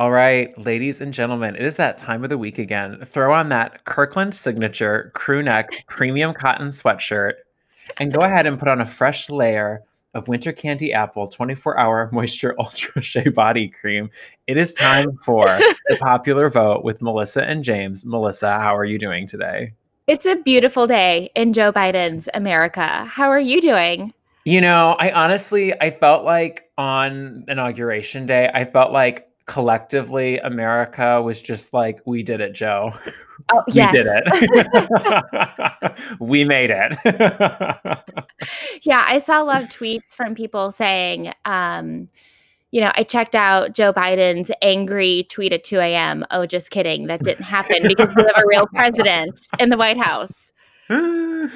All right, ladies and gentlemen, it is that time of the week again. Throw on that Kirkland signature crew neck premium cotton sweatshirt and go ahead and put on a fresh layer of Winter Candy Apple 24 Hour Moisture Ultra Shea Body Cream. It is time for the popular vote with Melissa and James. Melissa, how are you doing today? It's a beautiful day in Joe Biden's America. How are you doing? You know, I honestly I felt like on inauguration day, I felt like collectively America was just like, we did it, Joe. Oh, we yes. did it. we made it. yeah, I saw a lot of tweets from people saying, um, you know, I checked out Joe Biden's angry tweet at 2 a.m. Oh, just kidding. That didn't happen because we have a real president in the White House. oh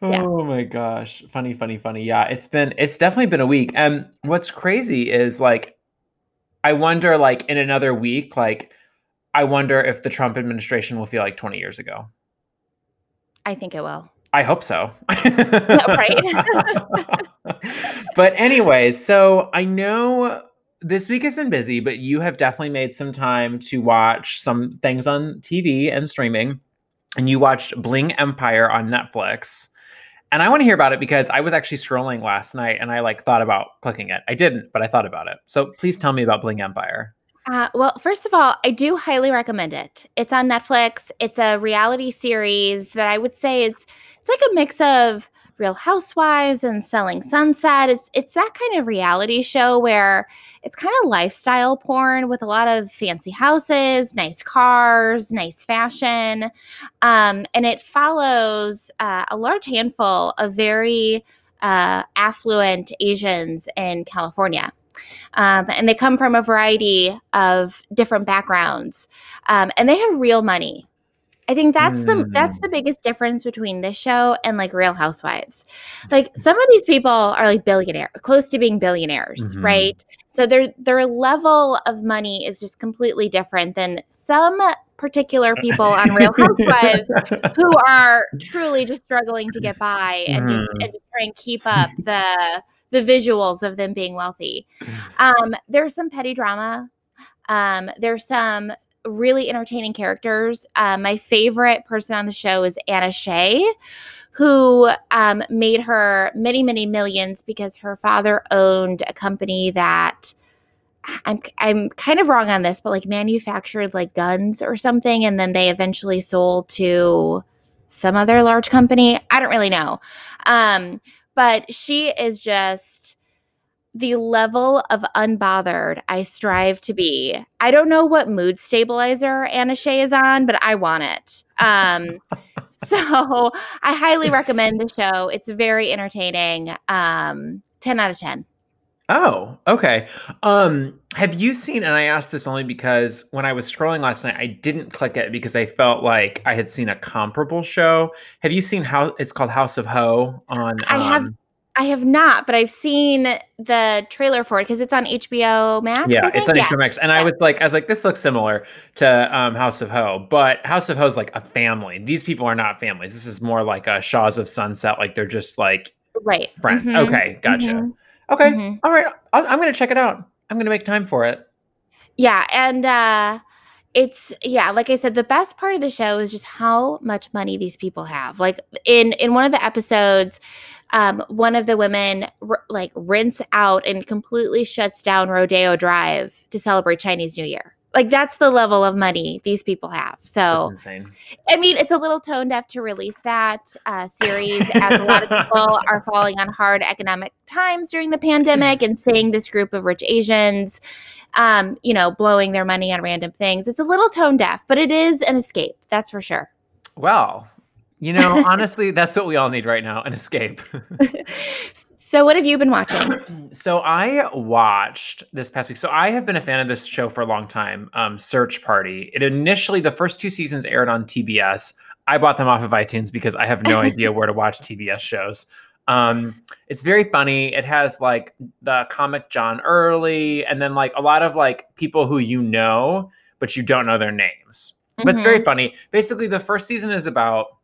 my gosh. Funny, funny, funny. Yeah, it's been it's definitely been a week. And what's crazy is like I wonder, like, in another week, like, I wonder if the Trump administration will feel like 20 years ago. I think it will. I hope so. right. but, anyways, so I know this week has been busy, but you have definitely made some time to watch some things on TV and streaming. And you watched Bling Empire on Netflix and I want to hear about it because I was actually scrolling last night and I like thought about clicking it. I didn't, but I thought about it. So please tell me about Bling Empire. Uh, well, first of all, I do highly recommend it. It's on Netflix. It's a reality series that I would say it's it's like a mix of Real Housewives and Selling Sunset. It's it's that kind of reality show where it's kind of lifestyle porn with a lot of fancy houses, nice cars, nice fashion, um, and it follows uh, a large handful of very uh, affluent Asians in California. Um, and they come from a variety of different backgrounds, um, and they have real money. I think that's mm. the that's the hmm. biggest difference between this show and like Real Housewives. Like some of these people are like billionaire, close to being billionaires, mm-hmm. right? So their their level of money is just completely different than some particular people on Real Housewives who are truly just struggling to get by and just and just try and keep up the the visuals of them being wealthy. Um, there's some petty drama. Um, there's some really entertaining characters. Um, my favorite person on the show is Anna Shay, who um, made her many, many millions because her father owned a company that I'm I'm kind of wrong on this, but like manufactured like guns or something, and then they eventually sold to some other large company. I don't really know, um, but she is just the level of unbothered I strive to be. I don't know what mood stabilizer Anna Shay is on, but I want it. Um, so I highly recommend the show. It's very entertaining. Um, 10 out of 10. Oh, okay. Um, have you seen, and I asked this only because when I was scrolling last night, I didn't click it because I felt like I had seen a comparable show. Have you seen how it's called House of Ho on? I have um, I have not, but I've seen the trailer for it because it's on HBO Max. Yeah, it's on yeah. HBO Max, and yeah. I was like, I was like, this looks similar to um, House of Ho, but House of Ho is like a family. These people are not families. This is more like a Shahs of Sunset. Like they're just like right friends. Mm-hmm. Okay, gotcha. Mm-hmm. Okay, mm-hmm. All right. i I'm gonna check it out. I'm gonna make time for it. Yeah, and uh, it's yeah like i said the best part of the show is just how much money these people have like in in one of the episodes um, one of the women r- like rents out and completely shuts down rodeo drive to celebrate chinese new year like that's the level of money these people have. So, I mean, it's a little tone deaf to release that uh, series, as a lot of people are falling on hard economic times during the pandemic and seeing this group of rich Asians, um, you know, blowing their money on random things. It's a little tone deaf, but it is an escape. That's for sure. Well, you know, honestly, that's what we all need right now an escape. So, what have you been watching? so, I watched this past week. So, I have been a fan of this show for a long time. Um, Search Party. It initially, the first two seasons aired on TBS. I bought them off of iTunes because I have no idea where to watch TBS shows. Um, it's very funny. It has like the comic John Early, and then like a lot of like people who you know, but you don't know their names. Mm-hmm. But it's very mm-hmm. funny. Basically, the first season is about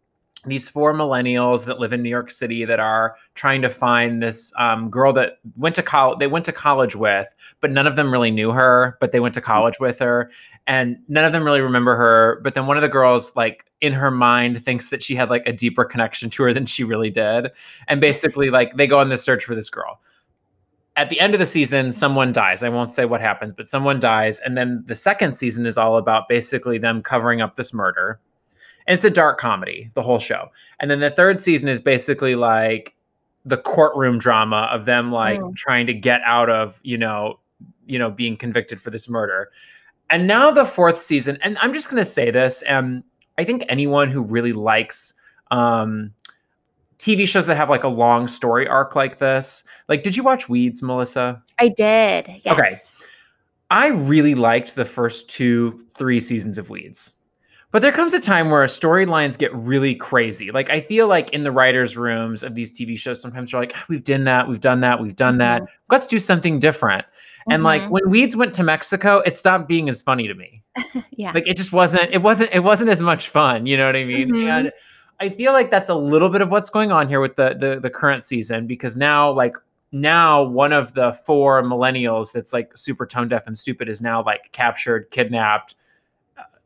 these four millennials that live in New York City that are trying to find this um, girl that went to college. They went to college with, but none of them really knew her. But they went to college with her, and none of them really remember her. But then one of the girls, like in her mind, thinks that she had like a deeper connection to her than she really did, and basically, like they go on this search for this girl. At the end of the season, someone dies. I won't say what happens, but someone dies, and then the second season is all about basically them covering up this murder and it's a dark comedy the whole show. And then the third season is basically like the courtroom drama of them like mm. trying to get out of you know you know being convicted for this murder. And now the fourth season and i'm just going to say this and i think anyone who really likes um tv shows that have like a long story arc like this like did you watch weeds melissa? I did yes. okay i really liked the first two three seasons of weeds but there comes a time where storylines get really crazy. Like I feel like in the writers' rooms of these TV shows, sometimes you're like, ah, we've done that, we've done that, we've done mm-hmm. that. Let's do something different. Mm-hmm. And like mm-hmm. when Weeds went to Mexico, it stopped being as funny to me. yeah. Like it just wasn't, it wasn't, it wasn't as much fun. You know what I mean? Mm-hmm. And I feel like that's a little bit of what's going on here with the the the current season because now like now one of the four millennials that's like super tone deaf and stupid is now like captured, kidnapped,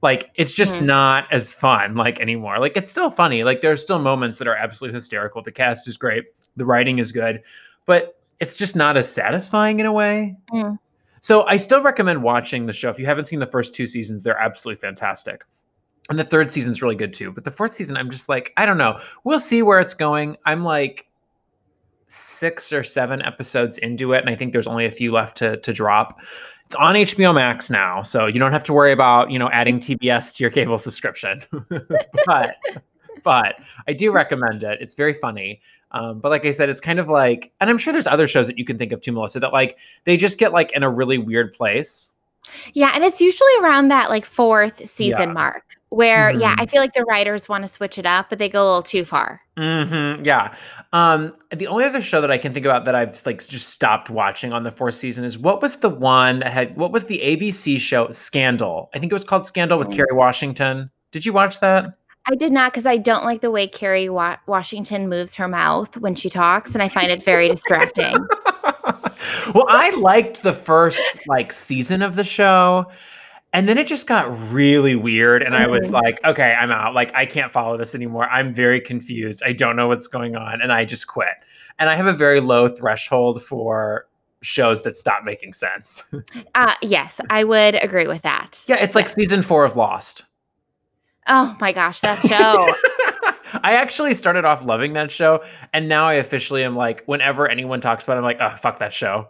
like it's just mm. not as fun like anymore. Like it's still funny. Like there's still moments that are absolutely hysterical. The cast is great. The writing is good. But it's just not as satisfying in a way. Mm. so i still recommend watching the show. If you haven't seen the first two seasons they're absolutely fantastic. And the third season's really good too. But the fourth season i'm just like i don't know. We'll see where it's going. I'm like six or seven episodes into it and i think there's only a few left to to drop it's on HBO Max now, so you don't have to worry about you know adding TBS to your cable subscription. but but I do recommend it. It's very funny. Um, but like I said, it's kind of like, and I'm sure there's other shows that you can think of too, Melissa, that like they just get like in a really weird place. Yeah, and it's usually around that like fourth season yeah. mark where mm-hmm. yeah i feel like the writers want to switch it up but they go a little too far mm-hmm. yeah um the only other show that i can think about that i've like just stopped watching on the fourth season is what was the one that had what was the abc show scandal i think it was called scandal with mm. kerry washington did you watch that I did not because I don't like the way Kerry Wa- Washington moves her mouth when she talks, and I find it very distracting. well, I liked the first like season of the show, and then it just got really weird. And. I was mm-hmm. like, okay, I'm out. Like, I can't follow this anymore. I'm very confused. I don't know what's going on. And I just quit. And I have a very low threshold for shows that stop making sense. uh, yes, I would agree with that. Yeah, it's like season four of Lost. Oh my gosh, that show. I actually started off loving that show. And now I officially am like, whenever anyone talks about it, I'm like, oh, fuck that show.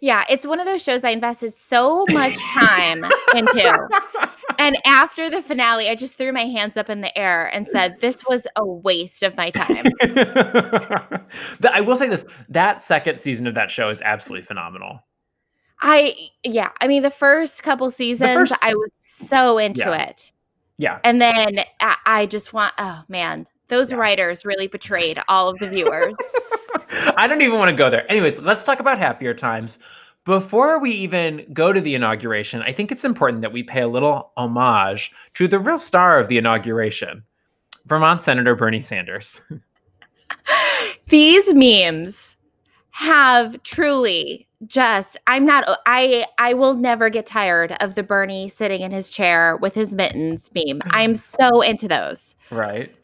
Yeah, it's one of those shows I invested so much time into. And after the finale, I just threw my hands up in the air and said, This was a waste of my time. I will say this that second season of that show is absolutely phenomenal. I, yeah, I mean, the first couple seasons, first, I was so into yeah. it. Yeah. And then I, I just want, oh man, those yeah. writers really betrayed all of the viewers. I don't even want to go there. Anyways, let's talk about happier times. Before we even go to the inauguration, I think it's important that we pay a little homage to the real star of the inauguration, Vermont Senator Bernie Sanders. These memes have truly just I'm not I I will never get tired of the Bernie sitting in his chair with his mittens meme. I'm so into those. Right.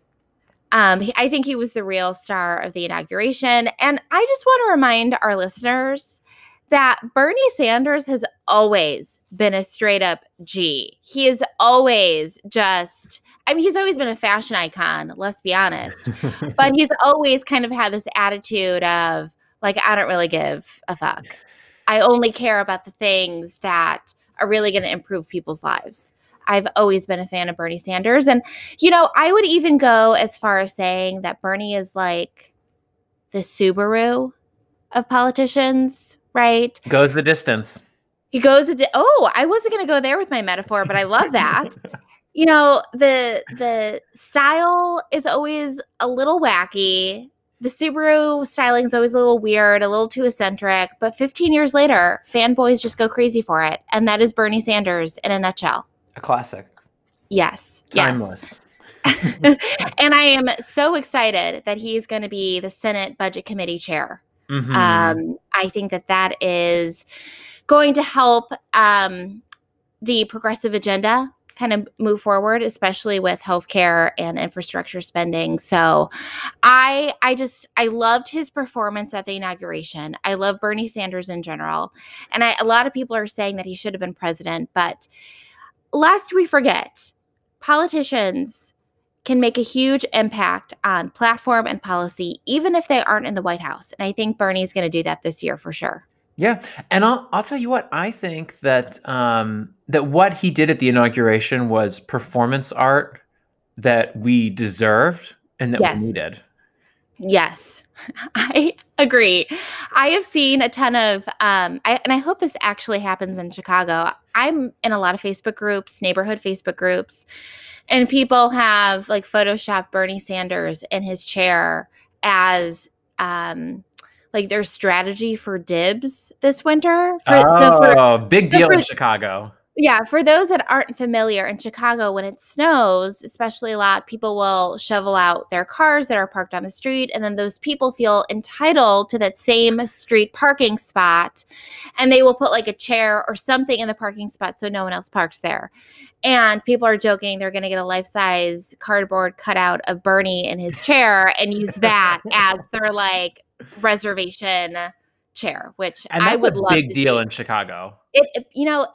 Um, I think he was the real star of the inauguration. And I just want to remind our listeners that Bernie Sanders has always been a straight up G. He is always just, I mean, he's always been a fashion icon, let's be honest. but he's always kind of had this attitude of, like, I don't really give a fuck. I only care about the things that are really going to improve people's lives. I've always been a fan of Bernie Sanders. And, you know, I would even go as far as saying that Bernie is like the Subaru of politicians, right? Goes the distance. He goes a di- Oh, I wasn't going to go there with my metaphor, but I love that. you know, the the style is always a little wacky. The Subaru styling is always a little weird, a little too eccentric, but 15 years later, fanboys just go crazy for it. And that is Bernie Sanders in a nutshell. A classic. Yes. Timeless. and I am so excited that he's going to be the Senate Budget Committee chair. Mhm. Um, I think that that is going to help um, the progressive agenda kind of move forward, especially with healthcare and infrastructure spending. So, I I just I loved his performance at the inauguration. I love Bernie Sanders in general, and I, a lot of people are saying that he should have been president. But lest we forget, politicians can make a huge impact on platform and policy, even if they aren't in the White House. And I think Bernie's going to do that this year for sure. Yeah, and I'll I'll tell you what I think that um, that what he did at the inauguration was performance art that we deserved and that Yes. we needed. Yes, I agree. I have seen a ton of, um, I, and I hope this actually happens in Chicago. I'm in a lot of Facebook groups, neighborhood Facebook groups, and people have like photoshopped Bernie Sanders in his chair as um, like their strategy for dibs this winter. For, so for oh, big so deal in Chicago. Yeah, for those that aren't familiar, in Chicago, when it snows, especially a lot, people will shovel out their cars that are parked on the street, and then those people feel entitled to that same street parking spot, and they will put like a chair or something in the parking spot so no one else parks there. And people are joking they're going to get a life size cardboard cutout of Bernie in his chair and use that as their like reservation chair, which I would a love big deal see. in Chicago. It, it- you know,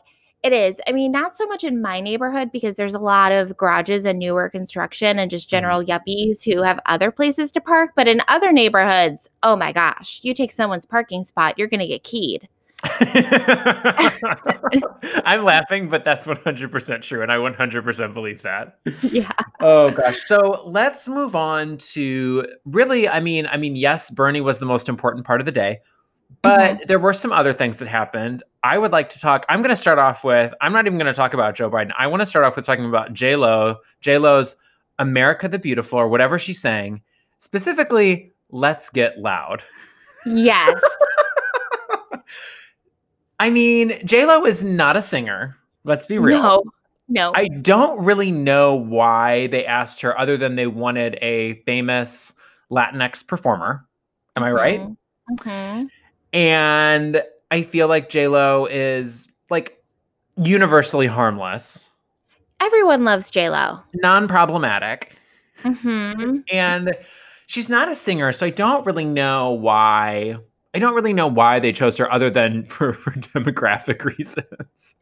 it is. I mean, not so much in my neighborhood because there's a lot of garages and newer construction and just mm-hmm. general yuppies who have other places to park. But in other neighborhoods, oh my gosh, you take someone's parking spot, you're going to get keyed. I'm laughing, but that's 100% true, and I 100% believe that. Yeah. Oh gosh. So let's move on to really, I mean, I mean, yes, Bernie was the most important part of the day, but mm-hmm. there were some other things that happened. I would like to talk. I'm going to start off with. I'm not even going to talk about Joe Biden. I want to start off with talking about J Lo. J Lo's "America the Beautiful" or whatever she's saying. Specifically, "Let's Get Loud." Yes. I mean, J Lo is not a singer. Let's be real. No. No. I don't really know why they asked her, other than they wanted a famous Latinx performer. Am I right? Mhm. And I feel like J Lo is like universally harmless, Everyone loves J Lo. non-problematic, hmm and she's not a singer, so I don't really know why. I don't really know why they chose her, other than for, for demographic reasons.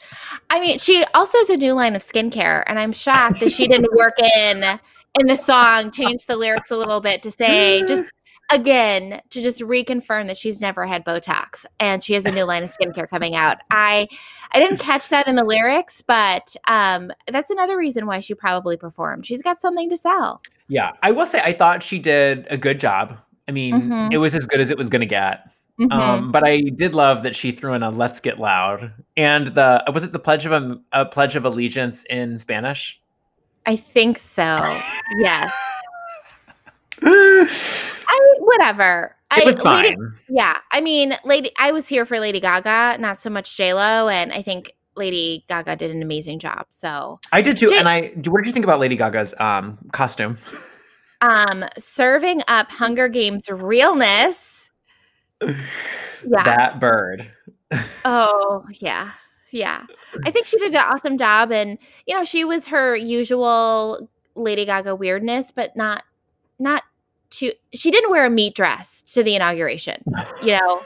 I mean, she also has a new line of skincare, and I'm shocked that she didn't work in in the song, change the lyrics a little bit to say just again to just reconfirm that she's never had Botox and she has a new line of skincare coming out. I I didn't catch that in the lyrics, but um, that's another reason why she probably performed. She's got something to sell. Yeah, I will say I thought she did a good job. I mean, Mhm. it was as good as it was going to get. Mhm. Um, but I did love that she threw in a "Let's Get Loud" and the was it the pledge of a, a pledge of allegiance in Spanish. I think so. Yes. I whatever. I, was Lady- fine. Yeah, I mean, Lady, I was here for Lady Gaga, not so much J Lo, and I think Lady Gaga did an amazing job. So, I did too. J- and I, what did you think about Lady Gaga's um, costume? um, serving up Hunger Games realness. Yeah. That bird. oh, yeah, yeah. I think she did an awesome job, and you know, she was her usual Lady Gaga weirdness, but not, not too. She didn't wear a meat dress to the inauguration. You know,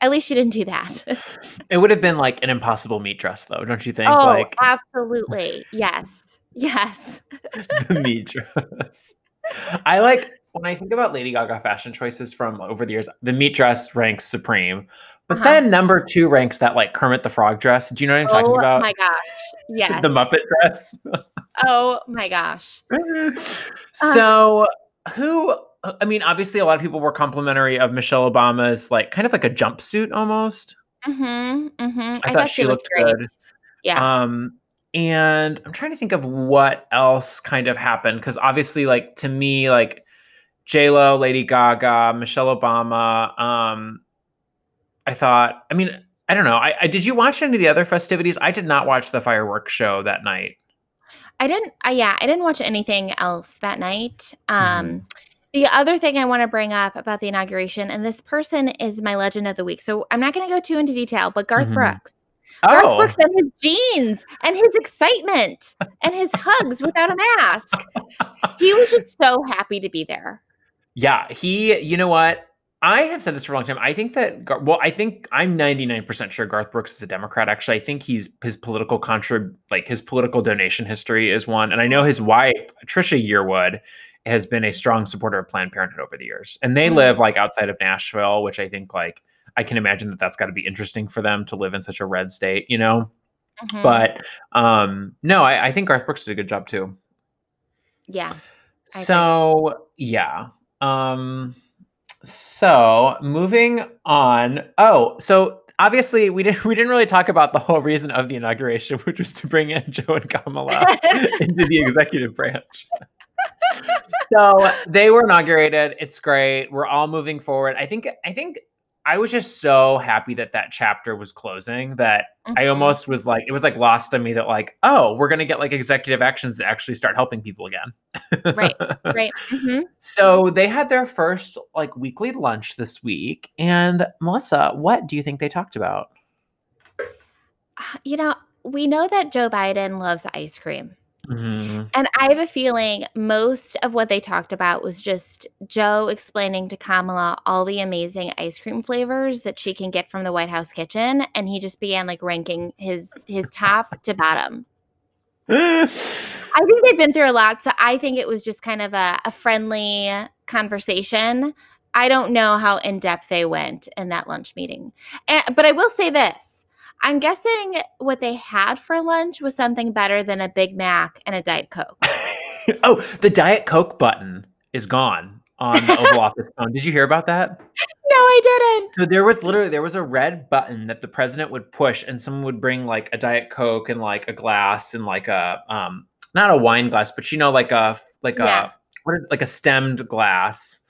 at least she didn't do that. It would have been like an impossible meat dress, though, don't you think? Oh, like absolutely. Yes. Yes. the meat dress. I like when I think about Lady Gaga fashion choices from over the years, the meat dress ranks supreme. But Uh-huh. then number two ranks that like Kermit the Frog dress. Do you know what I'm talking about? oh my gosh. Yes. The Muppet dress. Oh my gosh. so who I mean, obviously a lot of people were complimentary of Michelle Obama's like kind of like a jumpsuit almost. Mm-hmm. Mm-hmm. I, thought, she looked, good. Yeah. Um, and I'm trying to think of what else kind of happened because obviously, like to me, like J Lo, Lady Gaga, Michelle Obama. Um, I thought. I mean, I don't know. I, I did you watch any of the other festivities? I did not watch the fireworks show that night. I didn't. Uh, yeah, I didn't watch anything else that night. Um, mm-hmm. The other thing I want to bring up about the inauguration, and this person is my legend of the week. So I'm not going to go too into detail, but Garth mm-hmm. Brooks. Oh. Garth Brooks and his jeans and his excitement and his hugs without a mask. He was just so happy to be there. Yeah, he. You know what? I have said this for a long time. I think that well, I think I'm 99% sure Garth Brooks is a Democrat. Actually, I think he's his political contra like his political donation history is one, and I know his wife Trisha Yearwood has been a strong supporter of Planned Parenthood over the years, and they mm-hmm. live like outside of Nashville, which I think like I can imagine that that's got to be interesting for them to live in such a red state, you know. Mm-hmm. But um no, I, I think Garth Brooks did a good job too. Yeah. so yeah. Um so moving on. Oh, so obviously we didn't we didn't really talk about the whole reason of the inauguration, which was to bring in Joe and Kamala into the executive branch. so they were inaugurated. It's great. We're all moving forward. I think I think I was just so happy that that chapter was closing that mm-hmm. I almost was like, it was like lost on me that like, oh, we're gonna get like executive actions that actually start helping people again. right, right. Mm-hmm. So they had their first like weekly lunch this week, and Melissa, what do you think they talked about? You know, we know that Joe Biden loves ice cream. Mm-hmm. And I have a feeling most of what they talked about was just Joe explaining to Kamala all the amazing ice cream flavors that she can get from the White House kitchen, and he just began like ranking his his top to bottom. I think they've been through a lot, so I think it was just kind of a, a friendly conversation. I don't know how in depth they went in that lunch meeting, and, but I will say this I'm guessing what they had for lunch was something better than a Big Mac and a Diet Coke. oh, the Diet Coke button is gone on the Oval Office phone. Did you hear about that? No, I didn't. So there was literally there was a red button that the president would push, and someone would bring like a Diet Coke and like a glass and like a um not a wine glass, but you know like a like yeah. a what is like a stemmed glass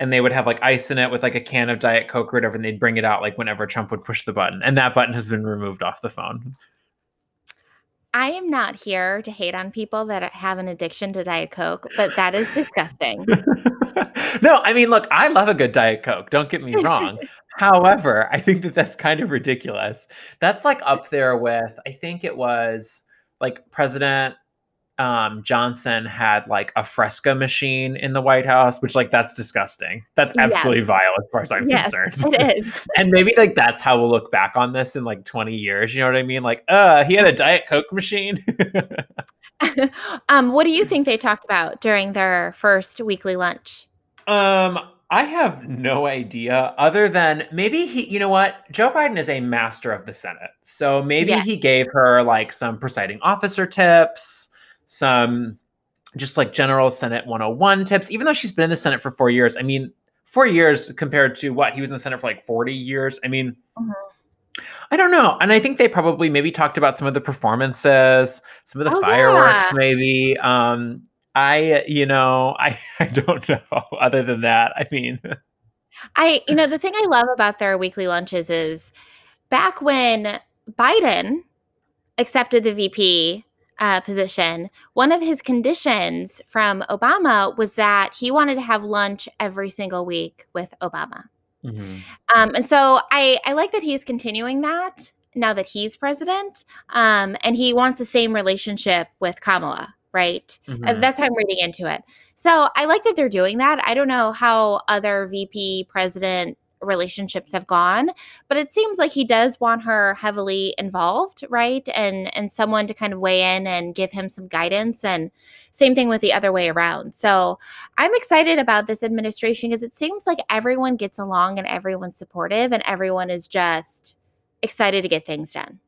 and they would have like ice in it with like a can of diet coke or whatever and they'd bring it out like whenever trump would push the button and that button has been removed off the phone. I am not here to hate on people that have an addiction to diet coke but that is disgusting. No i mean look i love a good diet coke don't get me wrong. However i think that that's kind of ridiculous. That's like up there with i think it was like president um, Johnson had like a Fresca machine in the White House, which like that's disgusting. That's absolutely yes. vile as far as I'm yes, concerned. It is. and maybe like that's how we'll look back on this in like 20 years. You know what I mean? Like, uh, he had a Diet Coke machine. um, what do you think they talked about during their first weekly lunch? Um, I have no idea other than maybe he, you know what? Joe Biden is a master of the Senate. So maybe yes. he gave her like some presiding officer tips some just like general Senate 101 tips, even though she's been in the Senate for four years. I mean, four years compared to what he was in the Senate for like 40 years. I mean, mm-hmm. I don't know. And I think they probably maybe talked about some of the performances, some of the oh, fireworks, yeah. maybe. Um, I, you know, I, I don't know. Other than that, I mean, I, you know, the thing I love about their weekly lunches is back when Biden accepted the VP uh, position, one of his conditions from Obama was that he wanted to have lunch every single week with Obama. Mm-hmm. Um, and so I, I like that he's continuing that now that he's president. Um, and he wants the same relationship with Kamala, right? Mm-hmm. that's how I'm reading into it. So I like that they're doing that. I don't know how other VP president relationships have gone but it seems like he does want her heavily involved right? And and someone to kind of weigh in and give him some guidance and same thing with the other way around. So i'm excited about this administration because it seems like everyone gets along and everyone's supportive and everyone is just excited to get things done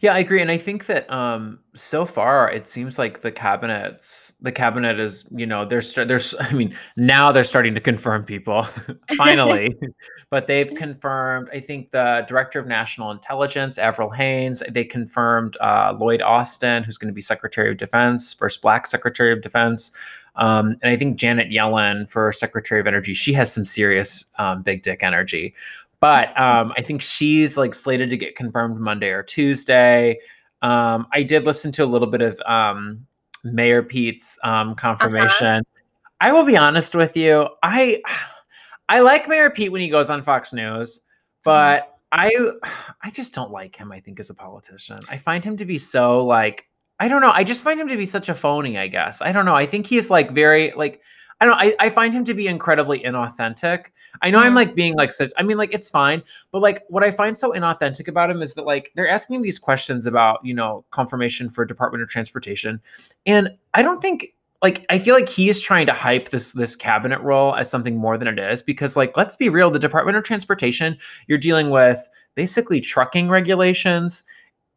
yeah, I agree, and I think that um, so far it seems like the cabinets, the cabinet is, you know, there's there's, I mean, now they're starting to confirm people finally, but they've confirmed. I think the director of national intelligence, Avril Haines, they confirmed uh, Lloyd Austin, who's going to be Secretary of Defense, first Black Secretary of Defense. Um, and I think Janet Yellen for Secretary of Energy, she has some serious um, big dick energy. But um, I think she's like slated to get confirmed Monday or Tuesday. Um, I did listen to a little bit of um, Mayor Pete's um, confirmation. Uh-huh. I will be honest with you. I I like Mayor Pete when he goes on Fox News, but mm-hmm. I I just don't like him. I think as a politician, I find him to be so like I don't know. I just find him to be such a phony. I guess I don't know. I think he's like very like I don't. I I find him to be incredibly inauthentic. I know I'm like being like such. I mean, like it's fine, but like what I find so inauthentic about him is that like they're asking these questions about you know confirmation for Department of Transportation, and I don't think like I feel like he's trying to hype this this cabinet role as something more than it is because like let's be real, the Department of Transportation you're dealing with basically trucking regulations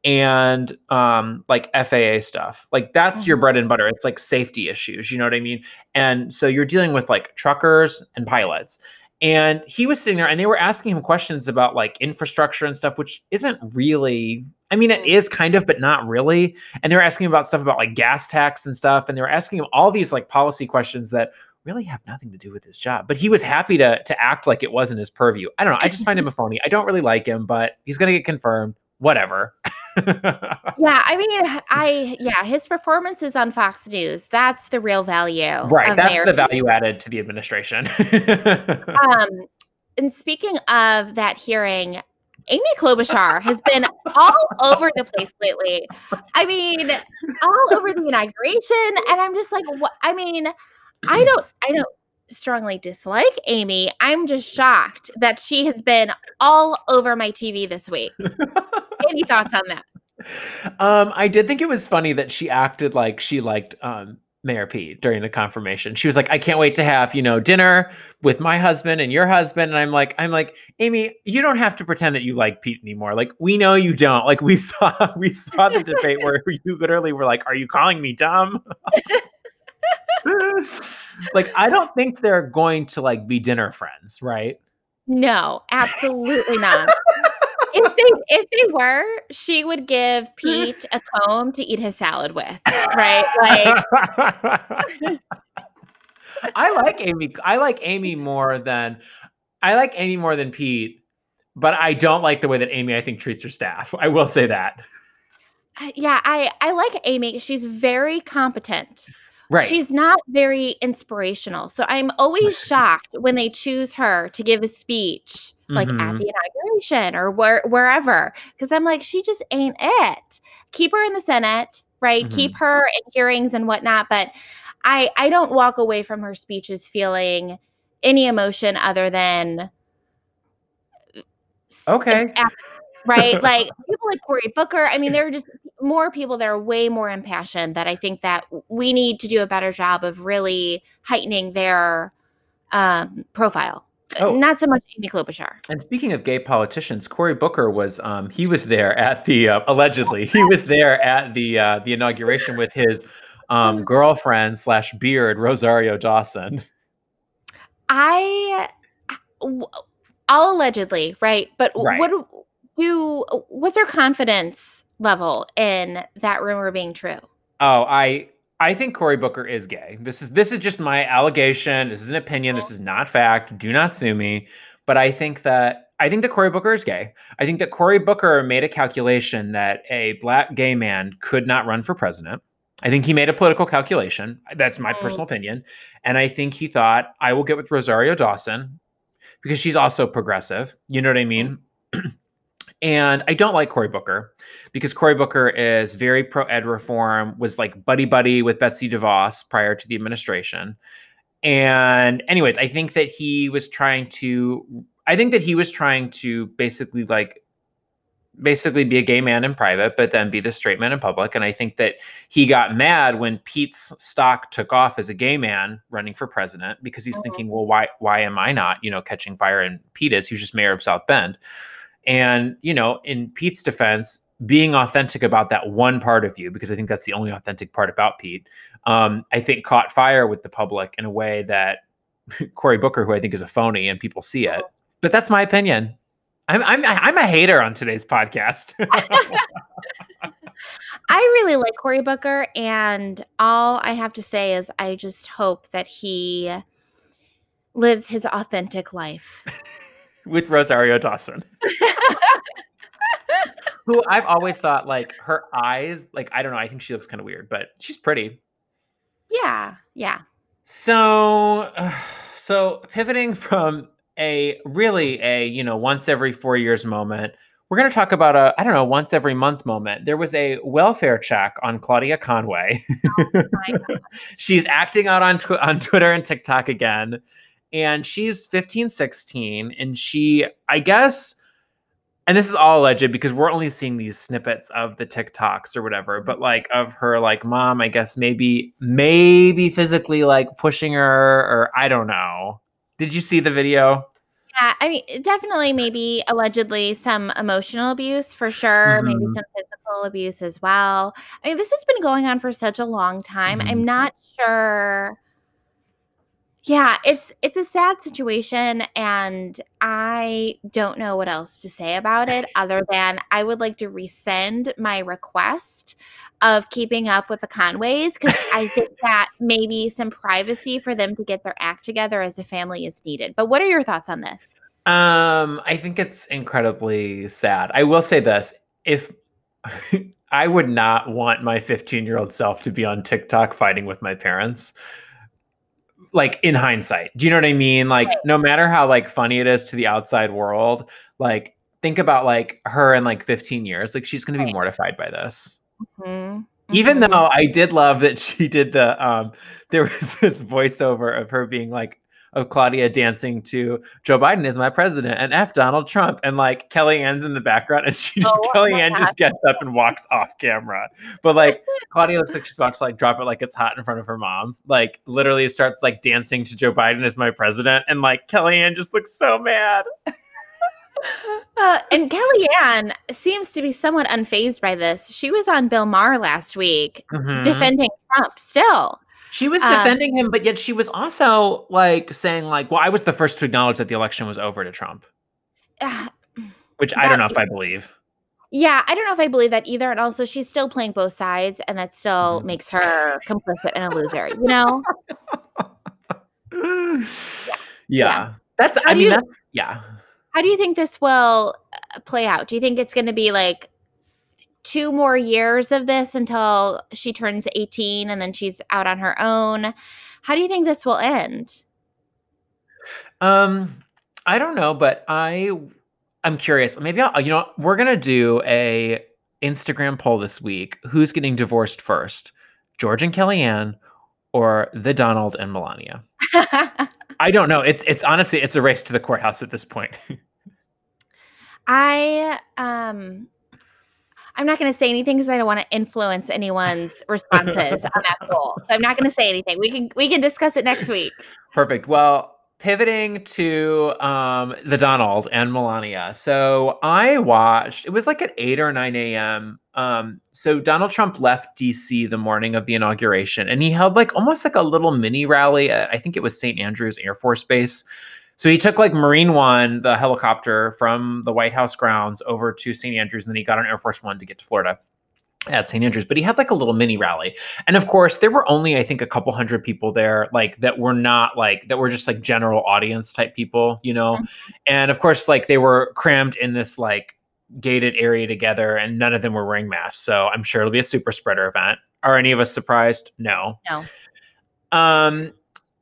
and um like FAA stuff. Like that's mm-hmm. your bread and butter. It's like safety issues, you know what I mean? And so you're dealing with like truckers and pilots. And he was sitting there and they were asking him questions about like infrastructure and stuff, which isn't really, I mean, it mm. is kind of, but not really. And they were asking about stuff about like gas tax and stuff. And they were asking him all these like policy questions that really have nothing to do with his job. But he was happy to to act like it wasn't his purview. I don't know. I just find him a phony. I don't really like him, but he's gonna get confirmed. Whatever. yeah, I mean, I yeah, his performances on Fox News, that's the real value. Right. That's Mayor the value added to the administration. um and speaking of that hearing, Amy Klobuchar has been all over the place lately. I mean, all over the inauguration. And I'm just like, what I mean, I don't I don't strongly dislike Amy. I'm just shocked that she has been all over my TV this week. Any thoughts on that? Um, I did think it was funny that she acted like she liked um, Mayor Pete during the confirmation. She was like, "I can't wait to have you know dinner with my husband and your husband." And I'm like, "I'm like, Amy, you don't have to pretend that you like Pete anymore. Like, we know you don't. Like, we saw we saw the debate where you literally were like, "Are you calling me dumb?" like I don't think they're going to like be dinner friends, right? No, absolutely not. if they if they were, she would give Pete a comb to eat his salad with, right? Like I like Amy. I like Amy more than I like Amy more than Pete, but I don't like the way that Amy I think treats her staff. I will say that. Yeah, I I like Amy. She's very competent. Right. She's not very inspirational. So I'm always shocked when they choose her to give a speech like mm-hmm. at the inauguration or where, wherever because I'm like she just ain't it. Keep her in the Senate, right? Mm-hmm. Keep her in hearings and whatnot, but I I don't walk away from her speeches feeling any emotion other than okay right? like people like Cory Booker. I mean, there are just more people that are way more impassioned that I think that we need to do a better job of really heightening their um, profile. Oh. Not so much Amy Klobuchar. And speaking of gay politicians, Cory Booker was um, he was there at the uh, allegedly he was there at the uh, the inauguration with his um, girlfriend slash beard Rosario Dawson. I, all allegedly, right? But right. what do what's our confidence level in that rumor being true? Oh, I I think Cory Booker is gay. This is this is just my allegation. This is an opinion. This is not fact. Do not sue me. But I think that I think that Cory Booker is gay. I think that Cory Booker made a calculation that a black gay man could not run for president. I think he made a political calculation. That's my mm. personal opinion. And I think he thought, I will get with Rosario Dawson because she's also progressive. You know what I mean? And I don't like Cory Booker because Cory Booker is very pro ed reform, was like buddy buddy with Betsy DeVos prior to the administration. And, anyways, I think that he was trying to, I think that he was trying to basically like, basically be a gay man in private, but then be the straight man in public. And I think that he got mad when Pete's stock took off as a gay man running for president because he's mm-hmm. thinking, well, why, why am I not, you know, catching fire? And Pete is, he was just mayor of South Bend. And, you know, in Pete's defense, being authentic about that one part of you, because I think that's the only authentic part about Pete, um, I think caught fire with the public in a way that Cory Booker, who I think is a phony and people see it. But that's my opinion. I'm I'm I'm a hater on today's podcast. I really like Cory Booker, and all I have to say is I just hope that he lives his authentic life with Rosario Dawson. Who I've always thought like her eyes, like I don't know, I think she looks kind of weird, but she's pretty. Yeah, yeah. So, uh, so pivoting from a really a you know once every four years moment, we're going to talk about a I don't know once every month moment. There was a welfare check on Claudia Conway. Oh my God. she's acting out on tw- on Twitter and TikTok again, and she's 15, 16, and she I guess. And this is all alleged because we're only seeing these snippets of the TikToks or whatever, but like of her like mom, I guess maybe maybe physically like pushing her or I don't know. Did you see the video? Yeah, I mean, definitely, maybe allegedly some emotional abuse for sure, maybe Mhm. some physical abuse as well. I mean, this has been going on for such a long time. Mhm. I'm not sure. Yeah, it's it's a sad situation and I don't know what else to say about it other than I would like to rescind my request of keeping up with the Conways cuz I think that maybe some privacy for them to get their act together as a family is needed. But what are your thoughts on this? Um, I think it's incredibly sad. I will say this: if I would not want my 15 year old self to be on TikTok fighting with my parents, like in hindsight, do you know what I mean? Like, Right. no matter how like funny it is to the outside world, like think about like her in like 15 years, like she's going to be Right. mortified by this. Mhm, Even mhm. though I did love that she did the um there was this voiceover of her being like of Claudia dancing to Joe Biden is my president and F Donald Trump and like Kellyanne's in the background and she just Oh Kellyanne just gets up and walks off camera. But like Claudia looks like she's about to like drop it like it's hot in front of her mom. Like literally starts like dancing to Joe Biden as my president and like Kellyanne just looks so mad. Uh, and Kellyanne seems to be somewhat unfazed by this. She was on Bill Maher last week Mhm. defending Trump still. She was Um, defending him, but yet she was also like saying like, "Well, I was the first to acknowledge that the election was over to Trump," Uh, which I That- don't know if I believe. yeah, I don't know if I believe that either. And also, she's still playing both sides, and that still Mhm. makes her complicit and a loser, you know? yeah. Yeah. that's. How I mean, you- that's yeah. How do you think this will uh, play out? Do you think it's going to be like two more years of this until she turns 18 and then she's out on her own? How do you think this will end? Um, I don't know, but I, I'm curious. Maybe I'll. You know, we're gonna do a Instagram poll this week. Who's getting divorced first, George and Kellyanne, or the Donald and Melania? I don't know. It's it's honestly it's a race to the courthouse at this point. I um I'm not going to say anything because I don't want to influence anyone's responses on that poll. So I'm not going to say anything. We can we can discuss it next week. Perfect. Well, pivoting to um, the Donald and Melania. So I watched. It was like at eight or nine a.m. Um, so Donald Trump left D.C. the morning of the inauguration, and he held like almost like a little mini rally. At, I think it was St. Andrews Air Force Base. So he took like Marine One, the helicopter from the White House grounds over to St. Andrews, and then he got on Air Force One to get to Florida at St. Andrews, but he had like a little mini rally. And of course, there were only, I think, a couple hundred people there, like that were not like, that were just like general audience type people, you know? Mhm. And of course, like they were crammed in this like gated area together and none of them were wearing masks. So I'm sure it'll be a super spreader event. Are any of us surprised? No. No. Um,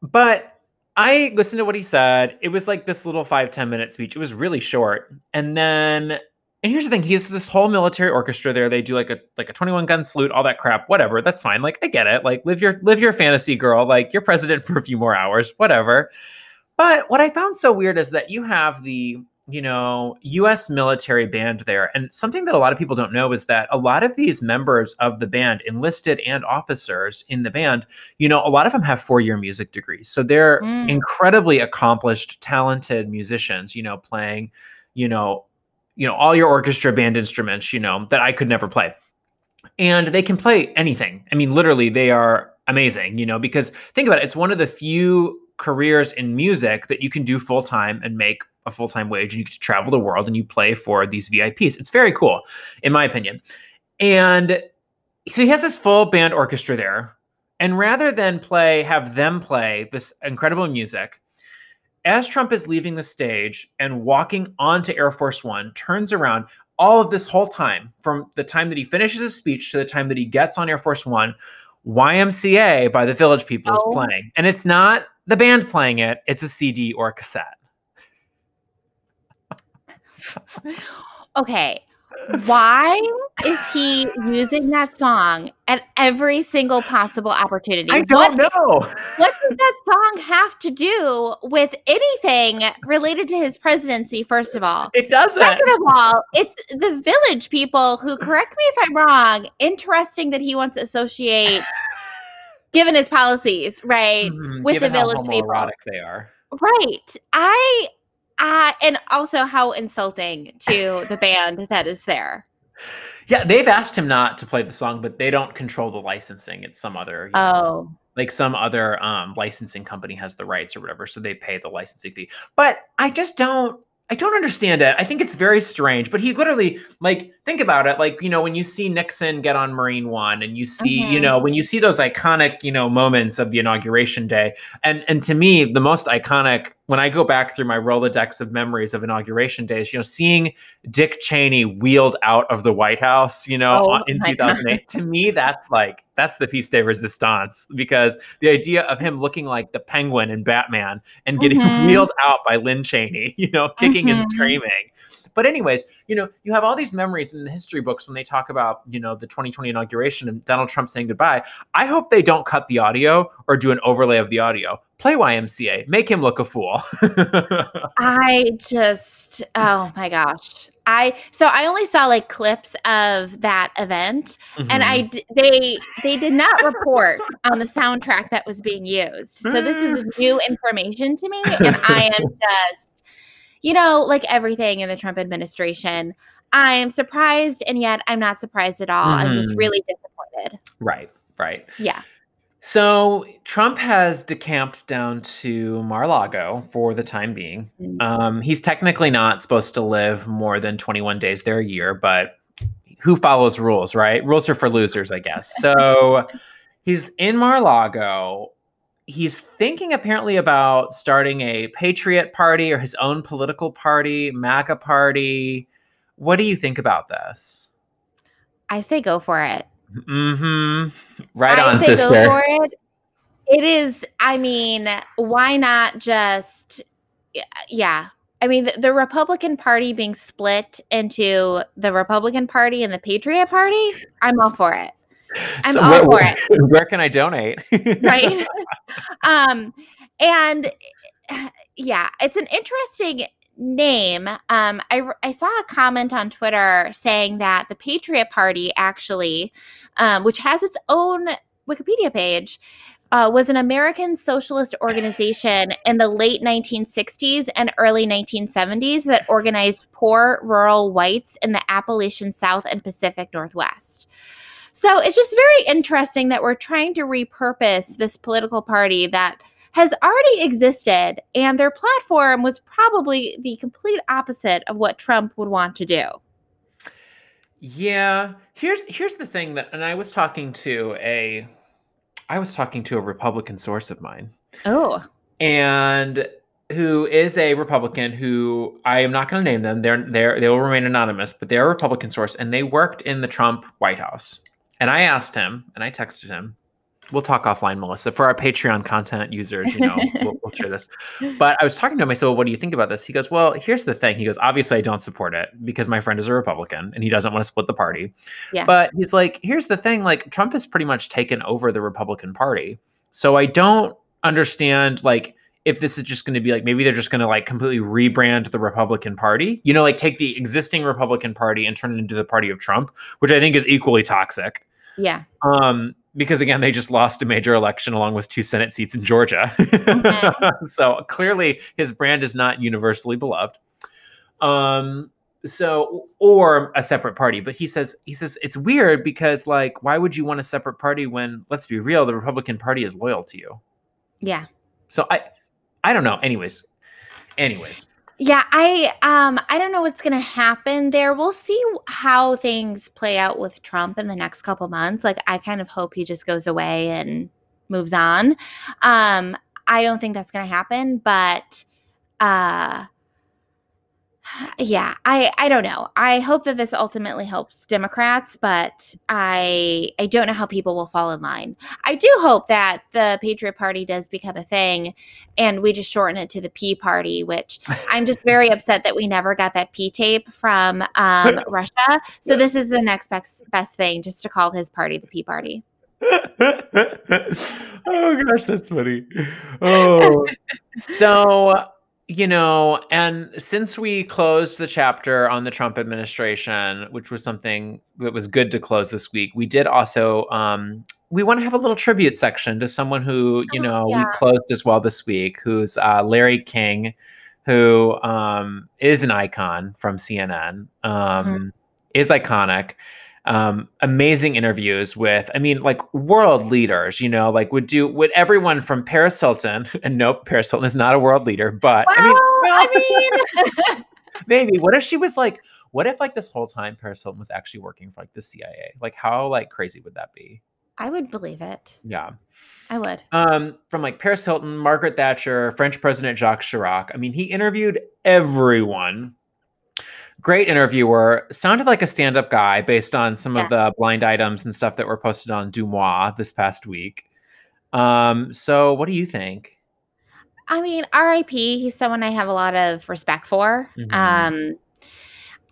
but I listened to what he said. It was like this little five ten minute speech. It was really short. And then and here's the thing, he has this whole military orchestra there. They do like a like a 21 gun salute, all that crap, whatever. That's fine. Like I get it. Like live your live your fantasy girl. Like you're president for a few more hours, whatever. But what I found so weird is that you have the you know, US military band there. And something that a lot of people don't know is that a lot of these members of the band, enlisted and officers in the band, you know, a lot of them have four year music degrees. So they're Mm. incredibly accomplished, talented musicians, you know, playing, you know, you know, all your orchestra band instruments, you know, that I could never play. And they can play anything. I mean, literally, they are amazing, you know, because think about it, it's one of the few careers in music that you can do full time and make a full time wage and you get to travel the world and you play for these VIPs. It's very cool, in my opinion. And so he has this full band orchestra there. And rather than play, have them play this incredible music, as Trump is leaving the stage and walking onto Air Force One, turns around all of this whole time, from the time that he finishes his speech to the time that he gets on Air Force One, YMCA by the Village People is Oh. playing. And it's not the band playing it, it's a CD or a cassette. Okay. Why is he using that song at every single possible opportunity? I What- don't know. what does that song have to do with anything related to his presidency, first of all? It doesn't. Second of all, it's the village people who, correct me if I'm wrong, interesting that he wants to associate, given his policies, right? Mhm, with the village people. they are. Right. I, uh, and also how insulting to the band that is there. Yeah, they've asked him not to play the song, but they don't control the licensing. It's some other, you know, Oh, like some other um, licensing company has the rights or whatever, so they pay the licensing fee. But I just don't. I don't understand it. I think it's very strange. But he literally, like, think about it. Like, you know, when you see Nixon get on Marine One, and you see, you Mhm. know, when you see those iconic, you know, moments of the inauguration day, and and to me, the most iconic when I go back through my Rolodex of memories of inauguration days, you know, seeing Dick Cheney wheeled out of the White House, you know, Oh in 2008. to me, that's like that's the piece de resistance because the idea of him looking like the Penguin in Batman and getting Mhm. wheeled out by Lynn Cheney, you know, kicking and Mhm. screaming. But anyways, you know, you have all these memories in the history books when they talk about, you know, the 2020 inauguration and Donald Trump saying goodbye. I hope they don't cut the audio or do an overlay of the audio. Play YMCA, make him look a fool. I just, oh my gosh. I so I only saw like clips of that event, and I Mhm. they they did not report on the soundtrack that was being used. So this is new information to me, and I am just, you know, like everything in the Trump administration, I am surprised, and yet I'm not surprised at all. I'm just Mhm. really disappointed. right, right. Yeah. So Trump has decamped down to Mar-a-Lago for the time being. Mm. Um, he's technically not supposed to live more than 21 days there a year, but who follows rules, right? Rules are for losers, I guess. So he's in Mar-a-Lago. He's thinking apparently about starting a Patriot Party or his own political party, MAGA Party. What do you think about this? I say go for it. Mm-hmm. Right I on, say sister. go for it. It is. I mean, why not just? yeah, Yeah. I mean, the, the Republican Party being split into the Republican Party and the Patriot Party. I'm all for it. I'm all where, for where- where can I donate? right? um, and yeah, it's an interesting name. Um, I I saw a comment on Twitter saying that the Patriot Party actually, um, which has its own Wikipedia page. Uh, was an American socialist organization in the late 1960s and early 1970s that organized poor rural whites in the Appalachian South and Pacific Northwest. So it's just very interesting that we're trying to repurpose this political party that has already existed, and their platform was probably the complete opposite of what Trump would want to do. Yeah, here's here's the thing that, and I was talking to a, I was talking to a Republican source of mine, Oh, and who is a Republican who I am not going to name them. They're they're they will remain anonymous, but they're a Republican source, and they worked in the Trump White House. And I asked him, and I texted him. We'll talk offline, Melissa. For our Patreon content users, you know, we'll, we'll share this. But I was talking to him. I said, well, "What do you think about this?" He goes, "Well, here's the thing." He goes, "Obviously, I don't support it because my friend is a Republican and he doesn't want to split the party." Yeah. But he's like, "Here's the thing. Like, Trump has pretty much taken over the Republican Party, so I don't understand like." If this is just going to be like maybe they're just going to like completely rebrand the Republican Party, you know, like take the existing Republican Party and turn it into the party of Trump, which I think is equally toxic. Yeah. Um, because again, they just lost a major election along with two Senate seats in Georgia. so clearly his brand is not universally beloved. Um, so or a separate party. But he says he says it's weird because like, why would you want a separate party when let's be real, the Republican Party is loyal to you. Yeah. So I I don't know. Anyways. Anyways. Yeah, I um I don't know what's going to happen there. We'll see how things play out with Trump in the next couple months. Like I kind of hope he just goes away and moves on. Um I don't think that's going to happen, but uh yeah, I I don't know. I hope that this ultimately helps Democrats, but I I don't know how people will fall in line. I do hope that the Patriot Party does become a thing and we just shorten it to the P Party, which I'm just very upset that we never got that P tape from um, Russia. So this is the next best best thing just to call his party the P Party. oh gosh, that's funny. Oh. so you know, and since we closed the chapter on the Trump administration, which was something that was good to close this week, we did also um, we want to have a little tribute section to someone who you oh, know yeah. we closed as well this week, who's uh, Larry King, who um, is an icon from CNN, um, mm-hmm. is iconic um, amazing interviews with, I mean, like world leaders, you know, like would do, would everyone from Paris Hilton, and nope, Paris Hilton is not a world leader, but well, I mean, well, I mean maybe, what if she was like, what if like this whole time Paris Hilton was actually working for like the CIA? Like how like crazy would that be? I would believe it. Yeah. I would. Um, from like Paris Hilton, Margaret Thatcher, French President Jacques Chirac. I mean, he interviewed everyone great interviewer. Sounded like a stand-up guy based on some yeah. of the blind items and stuff that were posted on DeuxMoi this past week. Um, so what do you think? I mean, RIP, he's someone I have a lot of respect for. Mm-hmm. Um,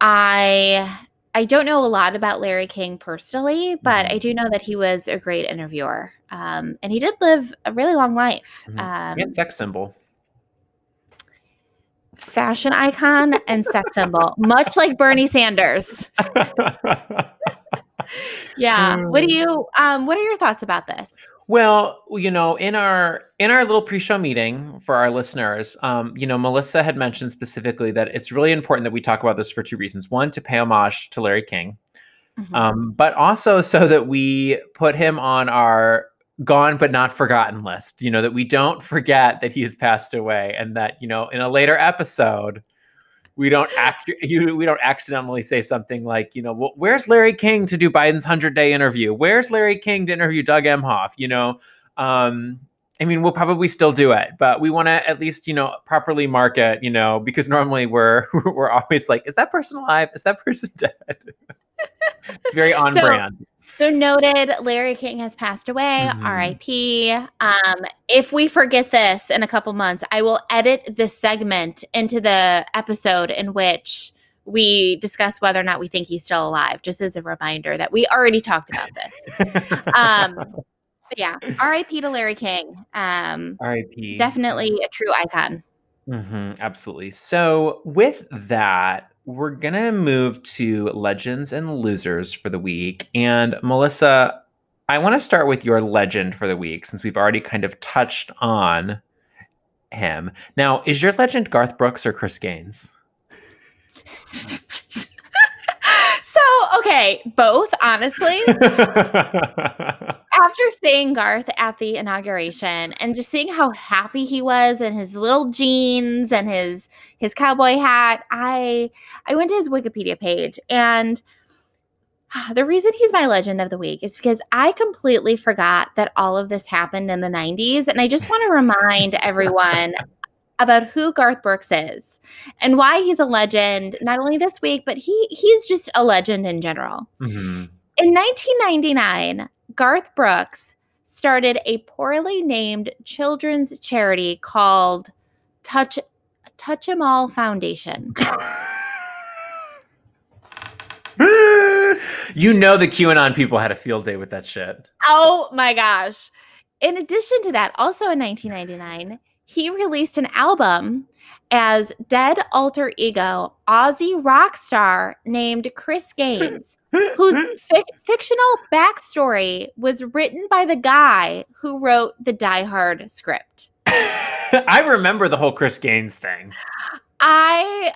I I don't know a lot about Larry King personally, but mm-hmm. I do know that he was a great interviewer. Um, and he did live a really long life. Mm-hmm. Um, sex symbol fashion icon and sex symbol, much like Bernie Sanders. yeah. What do you um what are your thoughts about this? Well, you know, in our in our little pre-show meeting for our listeners, um, you know, Melissa had mentioned specifically that it's really important that we talk about this for two reasons. One, to pay homage to Larry King, mm-hmm. um, but also so that we put him on our gone but not forgotten list you know that we don't forget that he has passed away and that you know in a later episode we don't act you we don't accidentally say something like you know well, where's larry king to do biden's 100 day interview? Where's larry king to interview doug emhoff? You know um i mean we'll probably still do it but we want to at least you know properly market you know because normally we're we're always like is that person alive? Is that person dead? It's very on so, brand so noted, Larry King has passed away. Mm-hmm. R.I.P. Um, if we forget this in a couple months, I will edit this segment into the episode in which we discuss whether or not we think he's still alive, just as a reminder that we already talked about this. um, yeah, R.I.P. to Larry King. Um, R.I.P. Definitely a true icon. Mm-hmm, absolutely. So with that, we're gonna move to legends and losers for the week. And Melissa, I want to start with your legend for the week since we've already kind of touched on him. Now, is your legend Garth Brooks or Chris Gaines? so, okay, both, honestly. after seeing Garth at the inauguration and just seeing how happy he was in his little jeans and his his cowboy hat, I I went to his Wikipedia page and the reason he's my legend of the week is because I completely forgot that all of this happened in the 90s and I just want to remind everyone about who Garth Brooks is and why he's a legend not only this week but he he's just a legend in general. Mm-hmm. In 1999, Garth Brooks started a poorly named children's charity called Touch Touch 'em All Foundation. you know the QAnon people had a field day with that shit. Oh my gosh. In addition to that, also in 1999, he released an album as dead alter ego Aussie rock star named Chris Gaines, whose fic- fictional backstory was written by the guy who wrote the Die Hard script. I remember the whole Chris Gaines thing. I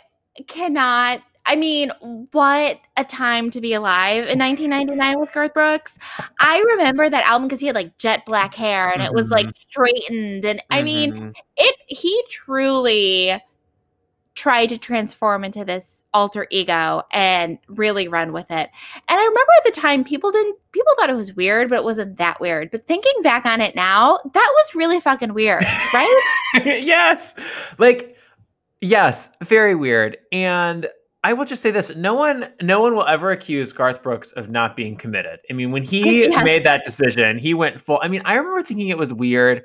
cannot I mean, what a time to be alive in 1999 with Garth Brooks. I remember that album because he had like jet black hair and mm-hmm. it was like mm-hmm. straightened. And mm-hmm. I mean, mm-hmm. it, he truly tried to transform into this alter ego and really run with it. And I remember at the time people didn't people thought it was weird, but it wasn't that weird. But thinking back on it now, that was really fucking weird, right? yes. Like Yes, very weird. And I will just say this: no one, no one will ever accuse Garth Brooks of not being committed. I mean, when he Yeah. made that decision, he went full. I mean, I remember thinking it was weird,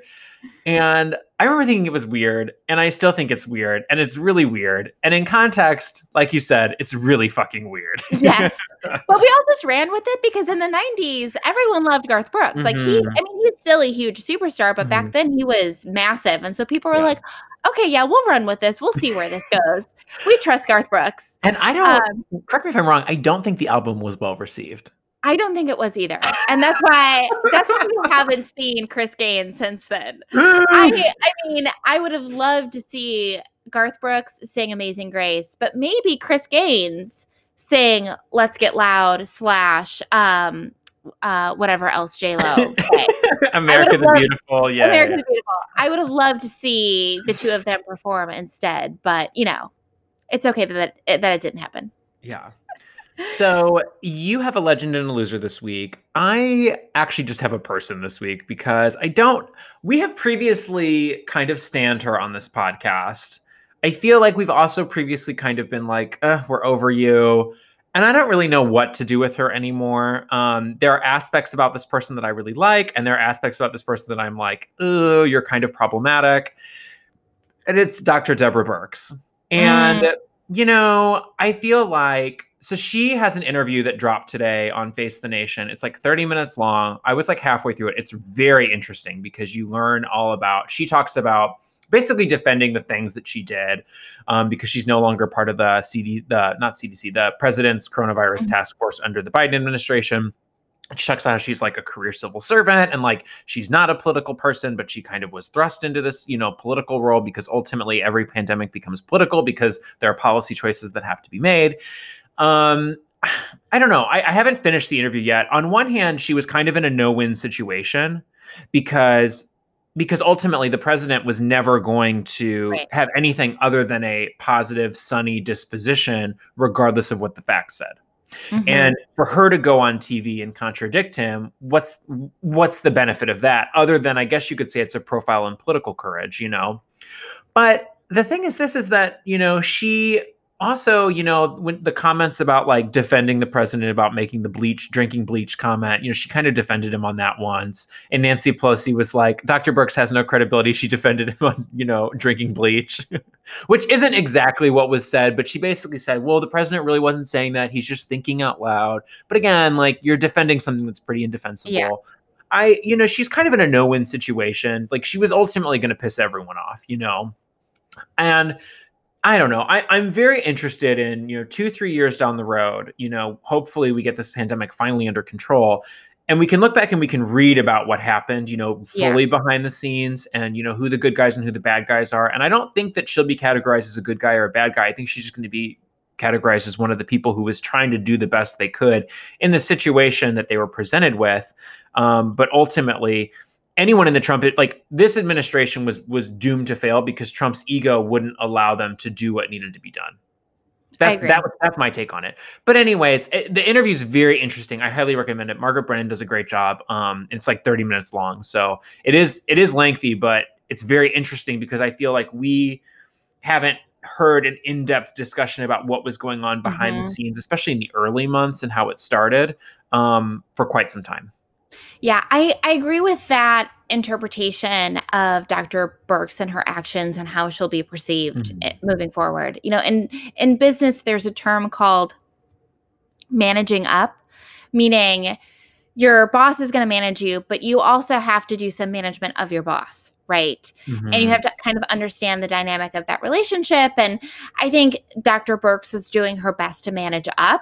and I remember thinking it was weird, and I still think it's weird, and it's really weird. And in context, like you said, it's really fucking weird. Yes. but we all just ran with it because in the 90s, everyone loved Garth Brooks. Like he, Mhm. I mean, he's still a huge superstar, but back Mhm. then he was massive. And so people were Yeah. like, okay, yeah, we'll run with this. We'll see where this goes. We trust Garth Brooks. and I don't. Um, correct me if I'm wrong. I don't think the album was well received. I don't think it was either. And that's why that's why we haven't seen Chris Gaines since then. I I mean, I would have loved to see Garth Brooks sing Amazing Grace, but maybe Chris Gaines sing Let's Get Loud slash um uh whatever else J Lo. America the loved- Beautiful. Yeah. America yeah. the Beautiful. I would have loved to see the two of them perform instead, but you know, it's okay that it, that it didn't happen. Yeah. So you have a legend and a loser this week. I actually just have a person this week because I don't. We have previously kind of stand her on this podcast. I feel like we've also previously kind of been like, uh, we're over you. And I don't really know what to do with her anymore. Um, there are aspects about this person that I really like, and there are aspects about this person that I'm like, oh, you're kind of problematic. And it's Dr. Deborah Birx. And, you know, I feel like so she has an interview that dropped today on Face the Nation. It's like 30 minutes long. I was like halfway through it. It's very interesting because you learn all about, she talks about basically defending the things that she did um, because she's no longer part of the CD, the not CDC, the president's coronavirus Mhm. task force under the Biden administration. She talks about how she's like a career civil servant and like she's not a political person, but she kind of was thrust into this, you know, political role because ultimately every pandemic becomes political because there are policy choices that have to be made. Um, I don't know. I, I haven't finished the interview yet. On one hand, she was kind of in a no-win situation because because ultimately the president was never going to Right. have anything other than a positive, sunny disposition, regardless of what the facts said. Mhm. And for her to go on TV and contradict him, what's what's the benefit of that? Other than I guess you could say it's a profile in political courage, you know. But the thing is this is that, you know, she also, you know, when the comments about like defending the president about making the bleach drinking bleach comment, you know, she kind of defended him on that once. And Nancy Pelosi was like, Dr. Brooks has no credibility. She defended him on, you know, drinking bleach, which isn't exactly what was said, but she basically said, well, the president really wasn't saying that. He's just thinking out loud. But again, like you're defending something that's pretty indefensible. Yeah. I, you know, she's kind of in a no win situation. Like she was ultimately going to piss everyone off, you know? And I don't know. I, I'm very interested in, you know, two, three years down the road, you know, hopefully we get this pandemic finally under control and we can look back and we can read about what happened, you know, Yeah. fully behind the scenes and, you know, who the good guys and who the bad guys are. And I don't think that she'll be categorized as a good guy or a bad guy. I think she's just going to be categorized as one of the people who was trying to do the best they could in the situation that they were presented with. Um, but ultimately, anyone in the Trump like this administration was was doomed to fail because Trump's ego wouldn't allow them to do what needed to be done. That's that was that's my take on it. But anyways, it, the interview is very interesting. I highly recommend it. Margaret Brennan does a great job. Um, it's like 30 minutes long, so it is it is lengthy, but it's very interesting because I feel like we haven't heard an in-depth discussion about what was going on behind the Mhm. scenes, especially in the early months and how it started, um, for quite some time. Yeah, I, I agree with that interpretation of Dr. Birx and her actions and how she'll be perceived Mhm. eh, moving forward. You know, in in business, there's a term called managing up, meaning your boss is going to manage you, but you also have to do some management of your boss, right? and you Mhm. have to kind of understand the dynamic of that relationship and i think dr birx is doing her best to manage up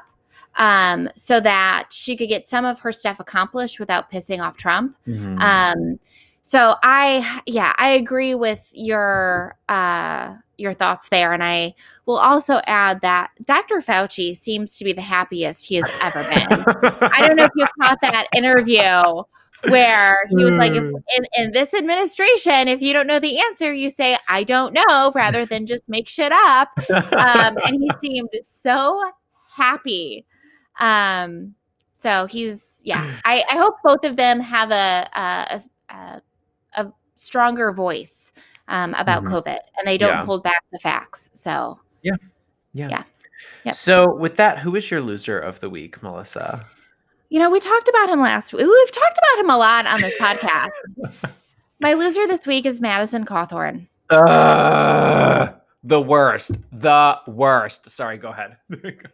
um, so that she could get some of her stuff accomplished without pissing off trump Mhm. um, so i yeah i agree with your uh, your thoughts there and i will also add that dr fauci seems to be the happiest he has ever been I don't know if you caught that interview where he was like, if, Mm. in, in this administration, if you don't know the answer, you say, I don't know, rather than just make shit up. Um, and he seemed so happy. Um, so he's, yeah, I, I hope both of them have a, a, a, a stronger voice um, about Mhm. COVID, and they don't Yeah. hold back the facts. So Yeah. Yeah. Yep. So with that, who is your loser of the week, Melissa? you know, we talked about him last week. We've talked about him a lot on this podcast. My loser this week is Madison Cawthorn. Ugh, the worst. The worst. Sorry, go ahead.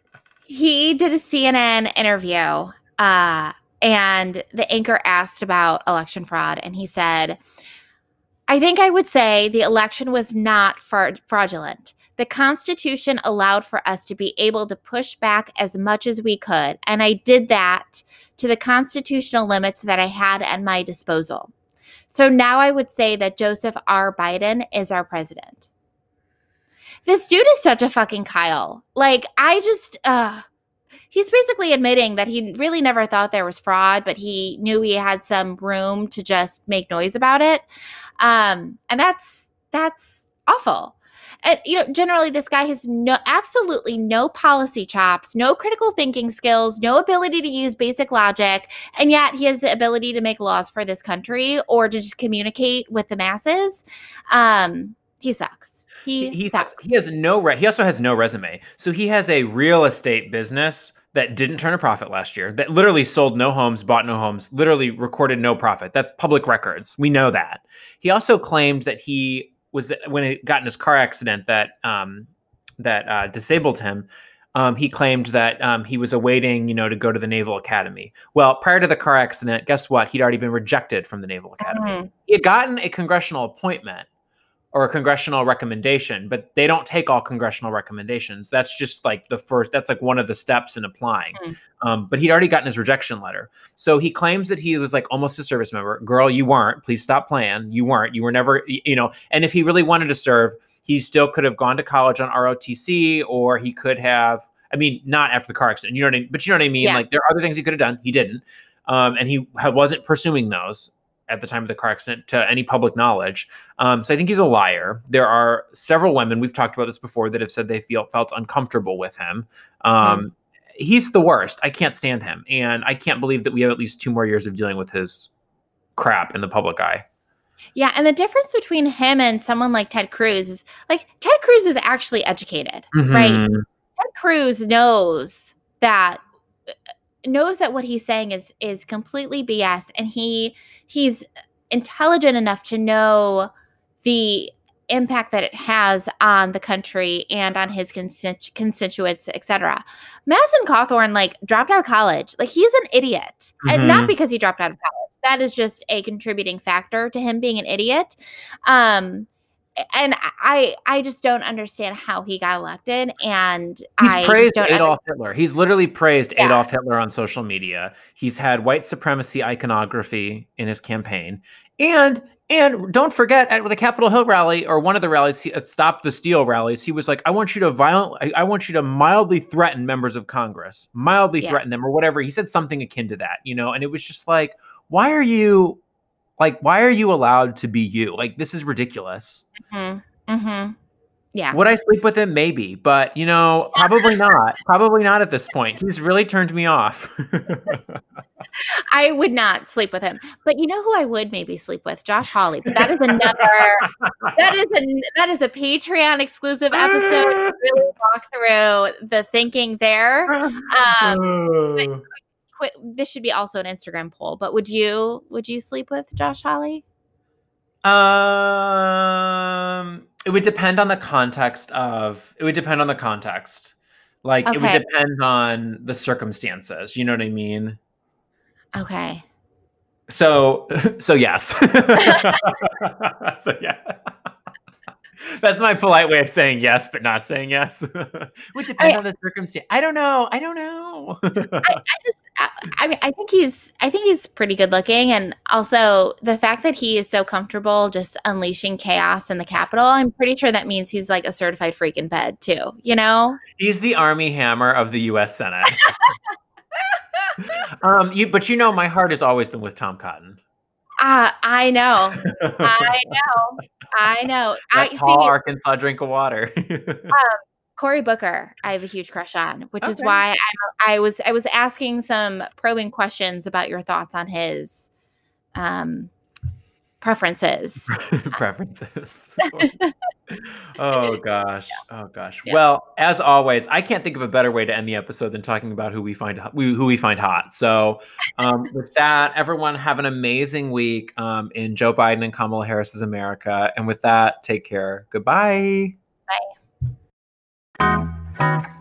he did a CNN interview, uh, and the anchor asked about election fraud, and he said, I think I would say the election was not fra- fraudulent. The Constitution allowed for us to be able to push back as much as we could, and I did that to the constitutional limits that I had at my disposal. So now I would say that Joseph R. Biden is our president. This dude is such a fucking Kyle. Like, I just, uh, he's basically admitting that he really never thought there was fraud, but he knew he had some room to just make noise about it. Um, and that's that's awful. And you know, generally this guy has no absolutely no policy chops, no critical thinking skills, no ability to use basic logic, and yet he has the ability to make laws for this country or to just communicate with the masses. Um, he sucks. He, he sucks. he has no re- he also has no resume. So he has a real estate business that didn't turn a profit last year. That literally sold no homes, bought no homes, literally recorded no profit. That's public records. We know that. He also claimed that he was when he got in his car accident that um, that uh, disabled him. Um, he claimed that um, he was awaiting, you know, to go to the Naval Academy. Well, prior to the car accident, guess what? He'd already been rejected from the Naval Academy. Mhm. He had gotten a congressional appointment or a congressional recommendation, but they don't take all congressional recommendations. That's just like the first, that's like one of the steps in applying. Mm. Um, but he'd already gotten his rejection letter. So he claims that he was like almost a service member. Girl, you weren't. Please stop playing. You weren't. You were never, you know, and if he really wanted to serve, he still could have gone to college on ROTC or he could have, I mean, not after the car accident, you know what I mean? But you know what I mean? Yeah. Like there are other things he could have done. He didn't. Um, and he wasn't pursuing those at the time of the car accident to any public knowledge. Um, so I think he's a liar. There are several women we've talked about this before that have said they feel felt uncomfortable with him. Um, He's the worst. I can't stand him, and I can't believe that we have at least two more years of dealing with his crap in the public eye. Yeah, and the difference between him and someone like Ted Cruz is like Ted Cruz is actually educated, right? Mhm. Ted Cruz knows that knows that what he's saying is is completely BS and he he's intelligent enough to know the impact that it has on the country and on his constitu- constituents, etc. Madison Cawthorn like dropped out of college. Like he's an idiot. And not Mhm. because he dropped out of college. That is just a contributing factor to him being an idiot. Um and I I just don't understand how he got elected and He's I praised don't under- Adolf Hitler. He's literally praised Yeah. Adolf Hitler on social media. He's had white supremacy iconography in his campaign, and and don't forget at the Capitol Hill rally or one of the rallies, he, uh, at Stop the Steal rallies, he was like, "I want you to violent, I, I want you to mildly threaten members of Congress, mildly Yeah. threaten them, or whatever." He said something akin to that, you know, and it was just like, why are you, like, why are you allowed to be you? Like, this is ridiculous. Mhm. Mhm. Yeah. Would I sleep with him? Maybe, but you know, probably not. Probably not at this point. He's really turned me off. I would not sleep with him. But you know who I would maybe sleep with? Josh Hawley. But that is another that is a that is a Patreon exclusive episode to really walk through the thinking there. Um, Qu- this should be also an Instagram poll, but would you would you sleep with Josh Hawley? um, it would depend on the context of. It would depend on the context. Like it would depend on the circumstances. You know what I mean? Okay. So, so yes. so yeah. That's my polite way of saying yes, but not saying yes. would depend I- on the circumstance. I don't know. I don't know. I, I just I, I mean I think he's I think he's pretty good looking and also the fact that he is so comfortable just unleashing chaos in the Capitol, I'm pretty sure that means he's like a certified freak in bed too, you know? He's the Armie Hammer of the U.S. Senate. um, you, but you know, my heart has always been with Tom Cotton. Uh, I know. I know. I know. I that tall see Arkansas drink of water. Cory Booker, I have a huge crush on, which is why I, I was I was asking some probing questions about your thoughts on his um preferences. preferences. oh gosh. Oh gosh. Yeah. Well, as always, I can't think of a better way to end the episode than talking about who we find who we find hot. So, um, with that, everyone have an amazing week um, in Joe Biden and Kamala Harris's America. And with that, take care. Goodbye. Bye.